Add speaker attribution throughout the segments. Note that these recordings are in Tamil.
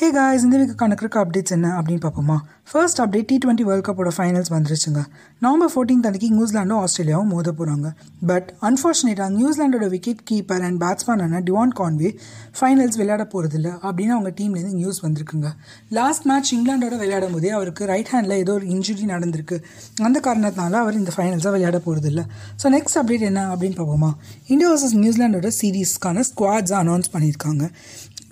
Speaker 1: ஹே காய்ஸ் இந்த வீக்குக்கான கிரிக்கெட் அப்டேட்ஸ் என்ன அப்படின்னு பார்ப்போமா? First update T twenty World கப்போட finals வந்துருச்சுங்க. நவம்பர் ஃபோர்டீன் அன்றைக்கி நியூசிலாண்டும் ஆஸ்திரேலியாவும் மோத போகிறாங்க பட் அன்ஃபார்ச்சுனேட்டாக நியூசிலாண்டோட விக்கெட் கீப்பர் அண்ட் பேட்ஸ்மேனான டிவான் கான்வே ஃபைனல்ஸ் விளையாட போகிறதில்ல அப்படின்னு அவங்க டீம்லேருந்து நியூஸ் வந்திருக்குங்க. லாஸ்ட் மேட்ச் இங்கிலாண்டோட விளையாடும் போதே அவருக்கு ரைட் ஹேண்டில் ஏதோ ஒரு இன்ஜுரி நடந்திருக்கு. அந்த காரணத்தினால அவர் இந்த ஃபைனல்ஸாக விளையாட போகிறதில்ல ஸோ நெக்ஸ்ட் அப்டேட் என்ன அப்படின்னு பார்ப்போமா? இந்தியா வர்சஸ் நியூசிலாண்டோட சீரீஸ்க்கான ஸ்குவாட்ஸை அனௌன்ஸ் பண்ணியிருக்காங்க.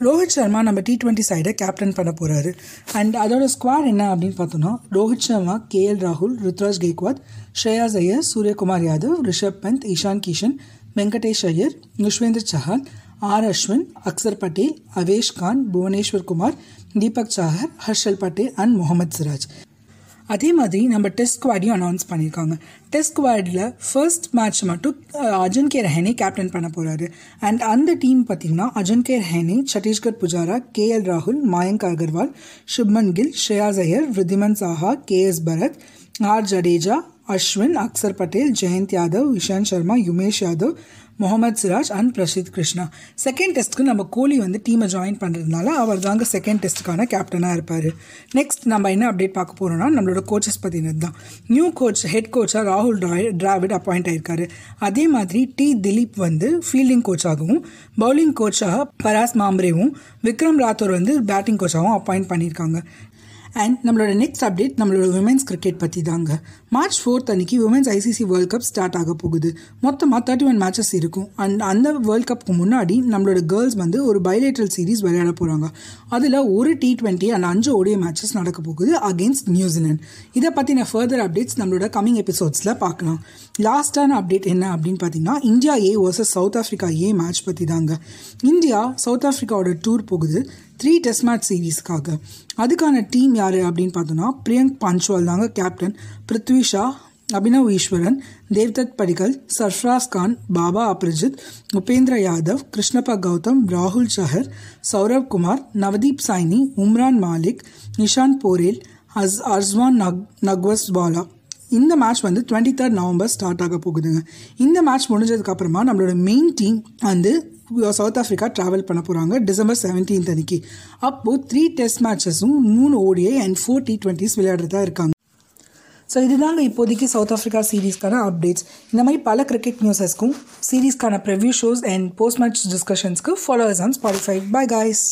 Speaker 1: ரோஹித் சர்மா நம்ம டி ட்வெண்ட்டி சைடை கேப்டன் பண்ண போகிறாரு அண்ட் அதோட ஸ்குவாட் என்ன அப்படின்னு பார்த்தோன்னா ரோஹித் சர்மா கேஎல் ராகுல் ருத்ராஜ் கெய்க்வாத் ஸ்ரேயாஸ் ஐயர் சூரியகுமார் யாதவ் ரிஷப் பந்த் இஷான் கிஷன் வெங்கடேஷ் ஐயர் யுஷ்வேந்தர் சஹான் ஆர் அஸ்வின் அக்சர் பட்டேல் அவேஷ் கான் புவனேஸ்வர் குமார் தீபக் சாஹர் ஹர்ஷல் பட்டேல் அண்ட் முகமது சிராஜ். அதே மாதிரி நம்ம டெஸ்ட் ஸ்குவாடையும் அனௌன்ஸ் பண்ணியிருக்காங்க. டெஸ்ட் ஸ்குவாடில் ஃபர்ஸ்ட் மேட்ச் மட்டும் அஜன்கே ரஹேனே கேப்டன் பண்ண போகிறாரு அண்ட் அந்த டீம் பார்த்திங்கன்னா அஜன்கே ரஹேனே சத்தீஸ்கர் புஜாரா கே எல் ராகுல் Mayank Agarwal Shubman Gill Shreyas Iyer Wriddhiman Saha K S Bharat R Jadeja Ashwin Axar Patel Jayant Yadav Ishant Sharma Umesh Yadav Mohammed Siraj and Prasidh Krishna. Second டெஸ்ட்டுக்கு நம்ம கோலி வந்து டீமை ஜாயின் பண்ணுறதுனால அவர் தாங்க செகண்ட் டெஸ்ட்டுக்கான கேப்டனாக இருப்பார். நெக்ஸ்ட் நம்ம என்ன அப்டேட் பார்க்க போகிறோம்னா நம்மளோட கோச்சஸ் பற்றினது தான். நியூ கோச் ஹெட் கோச்சாக ராகுல் டிராவிட் அப்பாயிண்ட் ஆயிருக்காரு. அதே மாதிரி டி திலீப் வந்து ஃபீல்டிங் கோச்சாகவும் பவுலிங் கோச்சாக பராஸ் மாம்ரேவும் விக்ரம் ராத்தோர் வந்து பேட்டிங் கோச்சாகவும் அப்பாயிண்ட் பண்ணியிருக்காங்க. அண்ட் நம்மளோட நெக்ஸ்ட் அப்டேட் நம்மளோட உமன்ஸ் கிரிக்கெட் பற்றி தாங்க மார்ச் ஃபோர்த் அன்னைக்கு women's ICC world cup start ஆக போகுது. மொத்தமாக தேர்ட்டி ஒன் மேட்சஸ் இருக்கும். அண்ட் அந்த வேர்ல்ட் கப்புக்கு முன்னாடி நம்மளோட கேர்ள்ஸ் வந்து ஒரு பைலேட்ரல் சீரீஸ் விளையாட போகிறாங்க அதில் ஒரு டி ட்வெண்ட்டி அண்ட் அஞ்சு ஓடிய மேட்சஸ் நடக்க போகுது அகேன்ஸ்ட் நியூசிலாந்து இதை பற்றின ஃபர்தர் அப்டேட்ஸ் நம்மளோட கமிங் எபிசோட்ஸில் பார்க்கலாம். லாஸ்டான அப்டேட் என்ன அப்படின்னு பார்த்தீங்கன்னா India A versus South Africa A match பற்றி தாங்க இந்தியா சவுத் ஆஃப்ரிக்காவோட டூர் போகுது. த்ரீ டெஸ்ட் மேட்ச் சீரீஸ்க்காக அதுக்கான டீம் யார் அப்படின்னு பார்த்தோன்னா பிரியங்க் பஞ்ச்வால் தாங்க கேப்டன் பிருத்வி ஷா அபினவ் ஈஸ்வரன் தேவ்தத் படிகல் சர்ஃப்ராஸ் கான் பாபா அப்ரஜித் உபேந்திர யாதவ் கிருஷ்ணப்பா கௌதம் ராகுல் சஹர் சௌரவ் குமார் நவதீப் சைனி உம்ரான் மாலிக் நிஷாந்த் போரேல் அஸ் அர்ஸ்வான் நக் நக்வஸ் பாலா இந்த மேட்ச் வந்து டுவெண்ட்டி தேர்ட் நவம்பர் ஸ்டார்ட் ஆக போகுதுங்க. இந்த மேட்ச் முடிஞ்சதுக்கப்புறமா நம்மளோட மெயின் டீம் வந்து சவுத் ஆஃப்ரிக்கா ட்ராவல் பண்ண போகிறாங்க டிசம்பர் செவன்டீன்த் அன்னைக்கு. அப்போது த்ரீ டெஸ்ட் மேட்சஸும் மூணு ODI and four T twenties விளையாடுறதா இருக்காங்க. ஸோ இதுதாங்க இப்போதைக்கு சவுத் ஆஃப்ரிக்கா சீரீஸ்க்கான அப்டேட்ஸ் இந்த மாதிரி பல கிரிக்கெட் நியூஸஸ்க்கும் சீரீஸ்க்கான preview shows and post match டிஸ்கஷன்ஸ்க்கு followers on Spotify bye guys